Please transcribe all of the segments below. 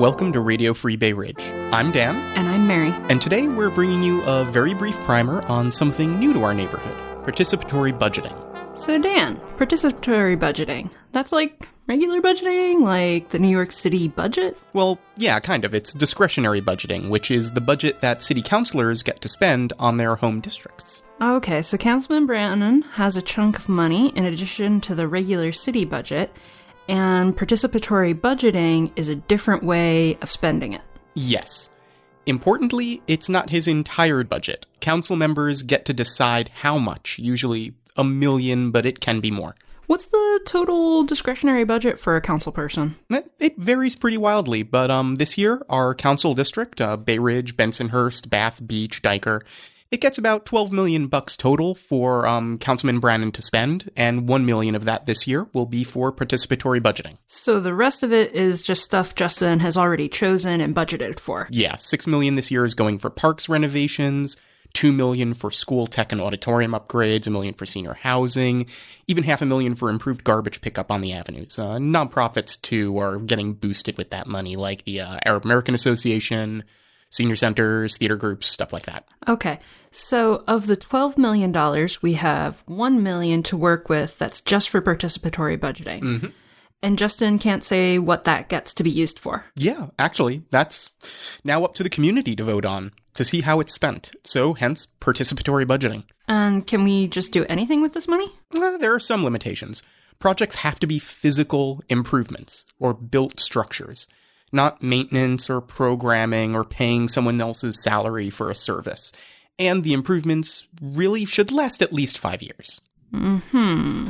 Welcome to Radio Free Bay Ridge. I'm Dan, And I'm Mary. and today we're bringing you a very brief primer on something new to our neighborhood participatory budgeting. So, Dan, participatory budgeting. That's like regular budgeting, like the New York City budget? Well, yeah, kind of. It's discretionary budgeting, which is the budget that city councilors get to spend on their home districts. Okay, so Councilman Brannan has a chunk of money in addition to the regular city budget, and participatory budgeting is a different way of spending it. Yes. Importantly, it's not his entire budget. Council members get to decide how much, usually a million, but it can be more. What's the total discretionary budget for a council person? Eh, It varies pretty wildly, but um, this year, our council district, uh, Bay Ridge, Bensonhurst, Bath Beach, Dyker, it gets about 12 million bucks total for um, Councilman Brannan to spend, and 1 million of that this year will be for participatory budgeting. So the rest of it is just stuff Justin has already chosen and budgeted for. Yeah, 6 million this year is going for parks renovations, 2 million for school tech and auditorium upgrades, a million for senior housing, even half a million for improved garbage pickup on the avenues. Uh, nonprofits too are getting boosted with that money, like the uh, Arab American Association, senior centers, theater groups, stuff like that. Okay. So of the 12 million dollars, we have 1 million to work with that's just for participatory budgeting. And Justin can't say what that gets to be used for. Yeah, actually, that's now up to the community to vote on to see how it's spent. So, hence, participatory budgeting. And can we just do anything with this money? Uh, there are some limitations. Projects have to be physical improvements or built structures, not maintenance or programming or paying someone else's salary for a service. And the improvements really should last at least five years. Hmm.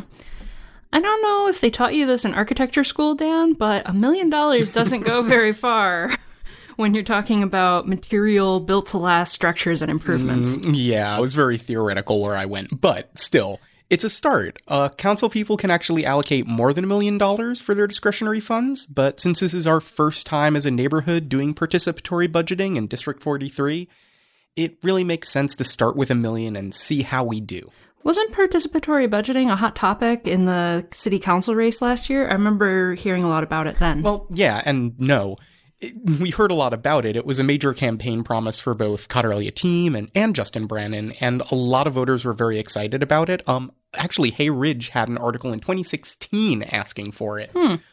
I don't know if they taught you this in architecture school, Dan, but a million dollars doesn't go very far when you're talking about material built to last structures and improvements. Yeah, it was very theoretical where I went, but still, it's a start. Uh, council people can actually allocate more than a million dollars for their discretionary funds, but since this is our first time as a neighborhood doing participatory budgeting in District 43, it really makes sense to start with a million and see how we do. Wasn't participatory budgeting a hot topic in the city council race last year? I remember hearing a lot about it then. Well, yeah, and no. It- we heard a lot about it. It was a major campaign promise for both Khader El-Yateem and, and Justin Brannan, and a lot of voters were very excited about it. Um, actually, Hey Ridge had an article in 2016 asking for it.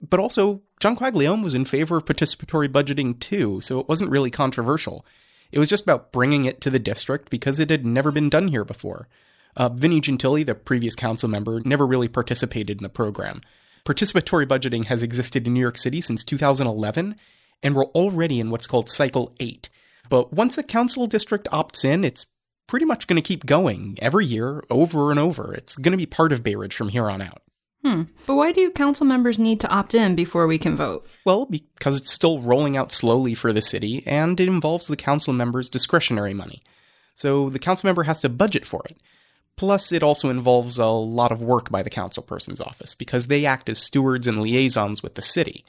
But also, John Quaglione was in favor of participatory budgeting too, so it wasn't really controversial. It was just about bringing it to the district because it had never been done here before. Uh, Vinnie Gentile, the previous council member, never really participated in the program. Participatory budgeting has existed in New York City since 2011, and we're already in what's called Cycle 8. But once a council district opts in, it's pretty much going to keep going every year, over and over. It's going to be part of Bay Ridge from here on out. Hmm. But why do council members need to opt in before we can vote? Well, because it's still rolling out slowly for the city, and it involves the council member's discretionary money. So the council member has to budget for it. Plus, it also involves a lot of work by the council person's office, because they act as stewards and liaisons with the city.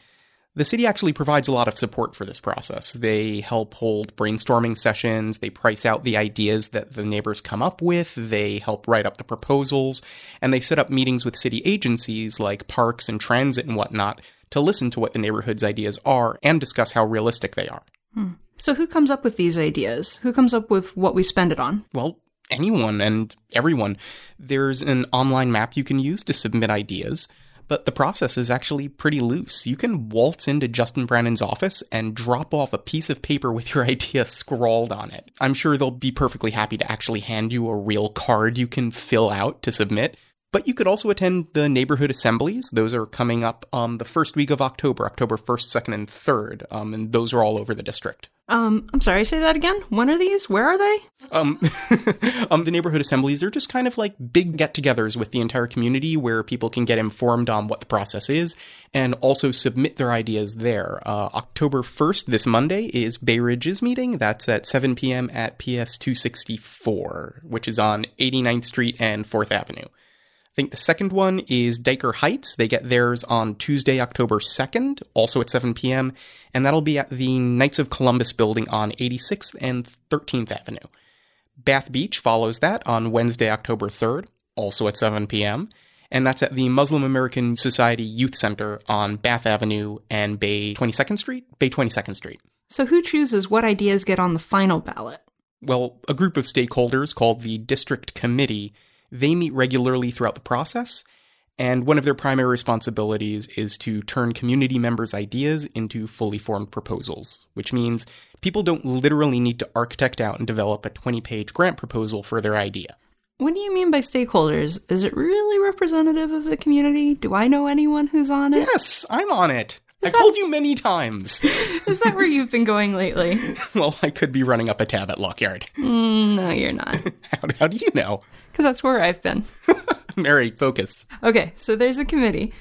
The city actually provides a lot of support for this process. They help hold brainstorming sessions, they price out the ideas that the neighbors come up with, they help write up the proposals, and they set up meetings with city agencies like parks and transit and whatnot to listen to what the neighborhood's ideas are and discuss how realistic they are. Hmm. So who comes up with these ideas? Who comes up with what we spend it on? Well, anyone and everyone. There's an online map you can use to submit ideas, but the process is actually pretty loose. You can waltz into Justin Brannan's office and drop off a piece of paper with your idea scrawled on it. I'm sure they'll be perfectly happy to actually hand you a real card you can fill out to submit. But you could also attend the neighborhood assemblies. Those are coming up um, the first week of October, October 1st, 2nd, and 3rd, um, and those are all over the district. Um, I'm sorry, say that again. When are these? Where are they? Um, um, the neighborhood assemblies, they're just kind of like big get togethers with the entire community where people can get informed on what the process is and also submit their ideas there. Uh, October 1st, this Monday, is Bay Ridge's meeting. That's at 7 p.m. at PS 264, which is on 89th Street and 4th Avenue. I think the second one is Dyker Heights. They get theirs on Tuesday, October 2nd, also at 7 p.m., and that'll be at the Knights of Columbus building on 86th and 13th Avenue. Bath Beach follows that on Wednesday, October 3rd, also at 7 p.m., and that's at the Muslim American Society Youth Center on Bath Avenue and Bay 22nd Street? Bay 22nd Street. So, who chooses what ideas get on the final ballot? Well, a group of stakeholders called the District Committee, they meet regularly throughout the process, and one of their primary responsibilities is to turn community members' ideas into fully formed proposals, which means people don't literally need to architect out and develop a 20 page grant proposal for their idea. What do you mean by stakeholders? Is it really representative of the community? Do I know anyone who's on it? Yes, I'm on it. I told you many times. Is that where you've been going lately? well, I could be running up a tab at Lockyard. Mm, no, you're not. how, how do you know? Because that's where I've been. Mary, focus. Okay, so there's a committee.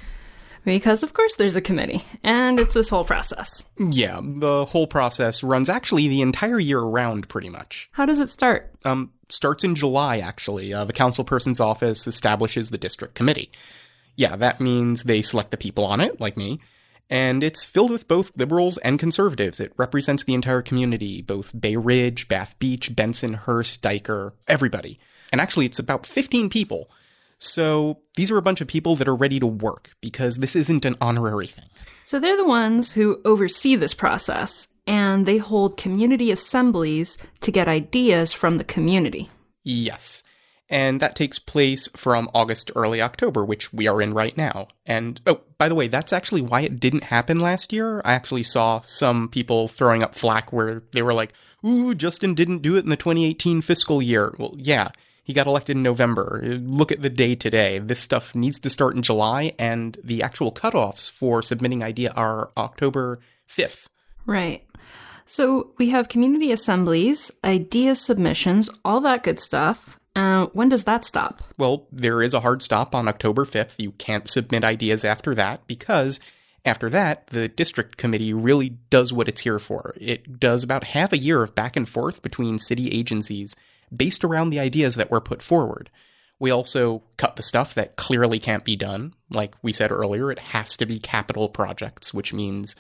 Because, of course, there's a committee, and it's this whole process. Yeah, the whole process runs actually the entire year around, pretty much. How does it start? Um, starts in July, actually. Uh, the councilperson's office establishes the district committee. Yeah, that means they select the people on it, like me, and it's filled with both liberals and conservatives. It represents the entire community, both Bay Ridge, Bath Beach, Bensonhurst, Dyker, everybody. And actually, it's about 15 people. So these are a bunch of people that are ready to work because this isn't an honorary thing. So they're the ones who oversee this process and they hold community assemblies to get ideas from the community. Yes. And that takes place from August to early October, which we are in right now. And, oh, by the way, that's actually why it didn't happen last year. I actually saw some people throwing up flack where they were like, ooh, Justin didn't do it in the 2018 fiscal year. Well, yeah, he got elected in November. Look at the day today. This stuff needs to start in July, and the actual cutoffs for submitting idea are October 5th. Right. So we have community assemblies, idea submissions, all that good stuff. Uh, when does that stop? Well, there is a hard stop on October 5th. You can't submit ideas after that because after that, the district committee really does what it's here for. It does about half a year of back and forth between city agencies based around the ideas that were put forward. We also cut the stuff that clearly can't be done. Like we said earlier, it has to be capital projects, which means,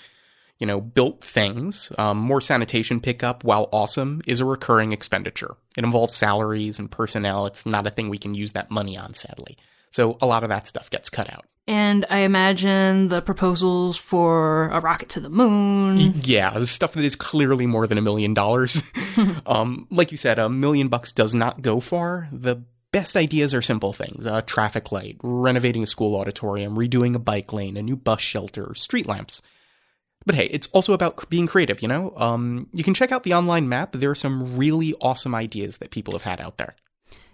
you know, built things. Um, more sanitation pickup, while awesome, is a recurring expenditure. It involves salaries and personnel. It's not a thing we can use that money on, sadly. So a lot of that stuff gets cut out. And I imagine the proposals for a rocket to the moon. Yeah, stuff that is clearly more than a million dollars. um, like you said, a million bucks does not go far. The best ideas are simple things a traffic light, renovating a school auditorium, redoing a bike lane, a new bus shelter, street lamps. But hey, it's also about being creative, you know? Um, you can check out the online map. There are some really awesome ideas that people have had out there.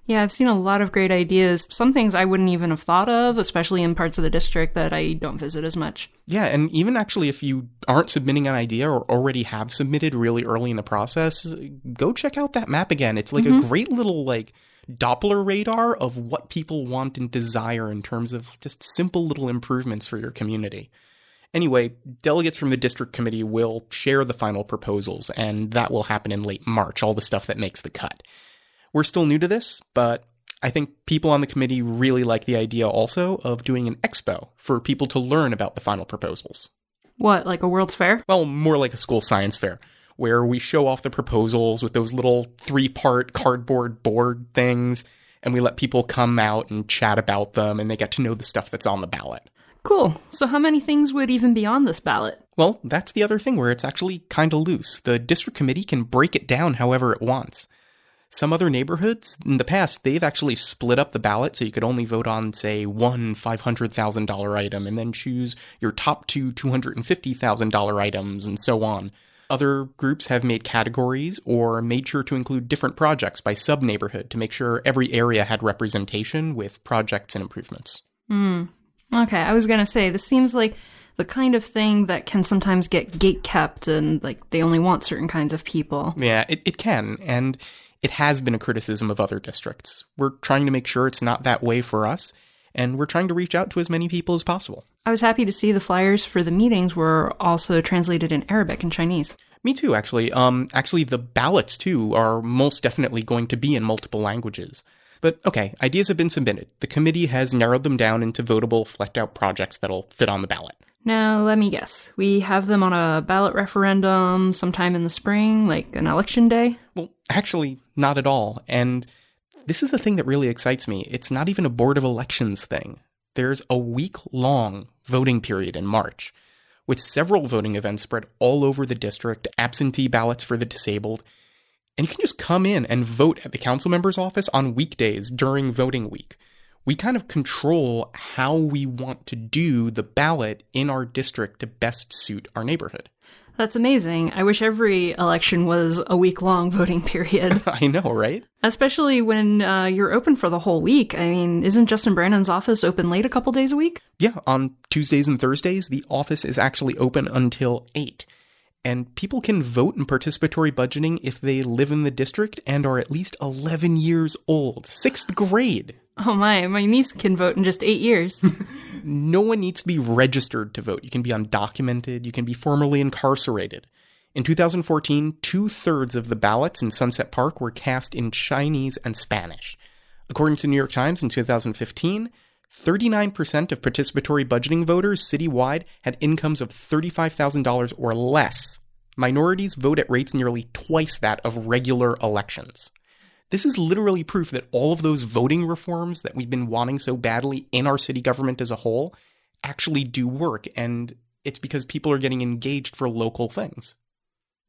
Yeah, I've seen a lot of great ideas. Some things I wouldn't even have thought of, especially in parts of the district that I don't visit as much. Yeah, and even actually, if you aren't submitting an idea or already have submitted really early in the process, go check out that map again. It's like mm-hmm. a great little, like, Doppler radar of what people want and desire in terms of just simple little improvements for your community. Anyway, delegates from the district committee will share the final proposals, and that will happen in late March, all the stuff that makes the cut. We're still new to this, but I think people on the committee really like the idea also of doing an expo for people to learn about the final proposals. What, like a World's Fair? Well, more like a school science fair, where we show off the proposals with those little three part cardboard board things, and we let people come out and chat about them, and they get to know the stuff that's on the ballot. Cool. So, how many things would even be on this ballot? Well, that's the other thing where it's actually kind of loose. The district committee can break it down however it wants. Some other neighborhoods in the past, they've actually split up the ballot so you could only vote on, say, one $500,000 item and then choose your top two $250,000 items and so on. Other groups have made categories or made sure to include different projects by sub neighborhood to make sure every area had representation with projects and improvements. Hmm. Okay, I was going to say, this seems like the kind of thing that can sometimes get gate kept and like they only want certain kinds of people. Yeah, it, it can. And it has been a criticism of other districts. We're trying to make sure it's not that way for us, and we're trying to reach out to as many people as possible. I was happy to see the flyers for the meetings were also translated in Arabic and Chinese. Me too, actually. Um, actually, the ballots too are most definitely going to be in multiple languages. But okay, ideas have been submitted. The committee has narrowed them down into votable, flecked out projects that'll fit on the ballot. Now, let me guess. We have them on a ballot referendum sometime in the spring, like an election day? Well, actually, not at all. And this is the thing that really excites me. It's not even a Board of Elections thing. there's a week long voting period in March, with several voting events spread all over the district, absentee ballots for the disabled. And you can just come in and vote at the council member's office on weekdays during voting week. We kind of control how we want to do the ballot in our district to best suit our neighborhood. That's amazing. I wish every election was a week long voting period. I know, right? Especially when uh, you're open for the whole week. I mean, isn't Justin Brannan's office open late a couple days a week? Yeah, on Tuesdays and Thursdays, the office is actually open until 8. And people can vote in participatory budgeting if they live in the district and are at least 11 years old, sixth grade. Oh my, my niece can vote in just eight years. no one needs to be registered to vote. You can be undocumented, you can be formally incarcerated. In 2014, two thirds of the ballots in Sunset Park were cast in Chinese and Spanish. According to New York Times in 2015, 39% of participatory budgeting voters citywide had incomes of $35,000 or less. Minorities vote at rates nearly twice that of regular elections. This is literally proof that all of those voting reforms that we've been wanting so badly in our city government as a whole actually do work, and it's because people are getting engaged for local things.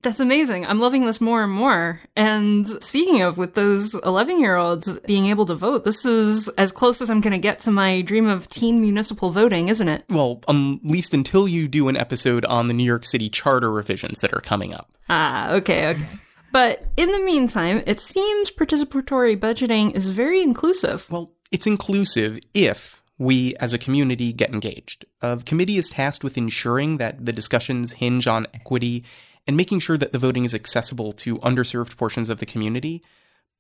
That's amazing. I'm loving this more and more. And speaking of, with those 11 year olds being able to vote, this is as close as I'm going to get to my dream of teen municipal voting, isn't it? Well, um, at least until you do an episode on the New York City charter revisions that are coming up. Ah, okay, okay. But in the meantime, it seems participatory budgeting is very inclusive. Well, it's inclusive if we as a community get engaged. The committee is tasked with ensuring that the discussions hinge on equity and making sure that the voting is accessible to underserved portions of the community.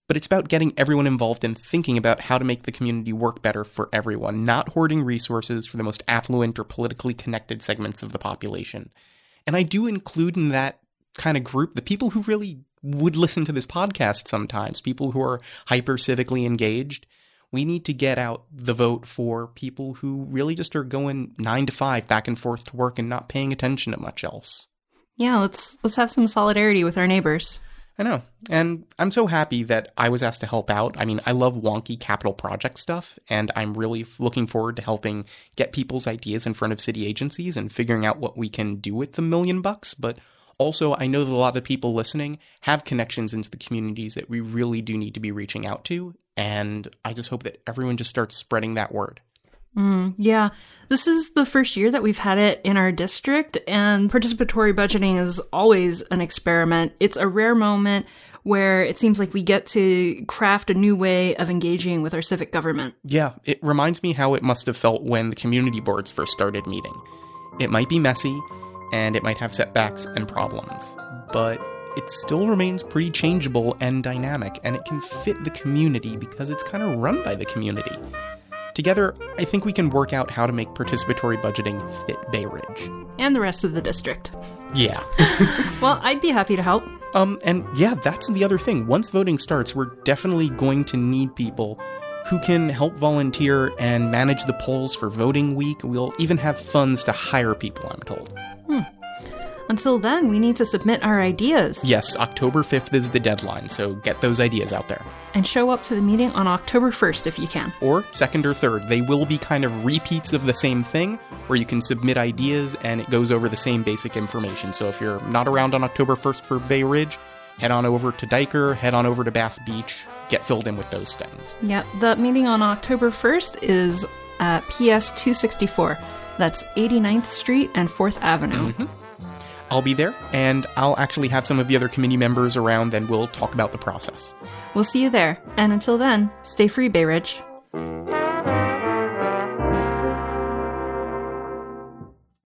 But it's about getting everyone involved and thinking about how to make the community work better for everyone, not hoarding resources for the most affluent or politically connected segments of the population. And I do include in that kind of group the people who really would listen to this podcast sometimes, people who are hyper civically engaged. We need to get out the vote for people who really just are going nine to five back and forth to work and not paying attention to much else. Yeah, let's let's have some solidarity with our neighbors. I know. And I'm so happy that I was asked to help out. I mean, I love wonky capital project stuff, and I'm really looking forward to helping get people's ideas in front of city agencies and figuring out what we can do with the million bucks. But also, I know that a lot of people listening have connections into the communities that we really do need to be reaching out to. And I just hope that everyone just starts spreading that word. Mm, yeah. This is the first year that we've had it in our district, and participatory budgeting is always an experiment. It's a rare moment where it seems like we get to craft a new way of engaging with our civic government. Yeah, it reminds me how it must have felt when the community boards first started meeting. It might be messy, and it might have setbacks and problems, but it still remains pretty changeable and dynamic, and it can fit the community because it's kind of run by the community. Together, I think we can work out how to make participatory budgeting fit Bay Ridge. And the rest of the district. Yeah. well, I'd be happy to help. Um, and yeah, that's the other thing. Once voting starts, we're definitely going to need people who can help volunteer and manage the polls for voting week. We'll even have funds to hire people, I'm told. Until then, we need to submit our ideas. Yes, October 5th is the deadline, so get those ideas out there. And show up to the meeting on October 1st if you can. Or 2nd or 3rd. They will be kind of repeats of the same thing, where you can submit ideas and it goes over the same basic information. So if you're not around on October 1st for Bay Ridge, head on over to Dyker, head on over to Bath Beach, get filled in with those things. Yeah, the meeting on October 1st is at PS 264. That's 89th Street and 4th Avenue. Mm-hmm. I'll be there, and I'll actually have some of the other committee members around, and we'll talk about the process. We'll see you there. And until then, stay free, Bay Ridge.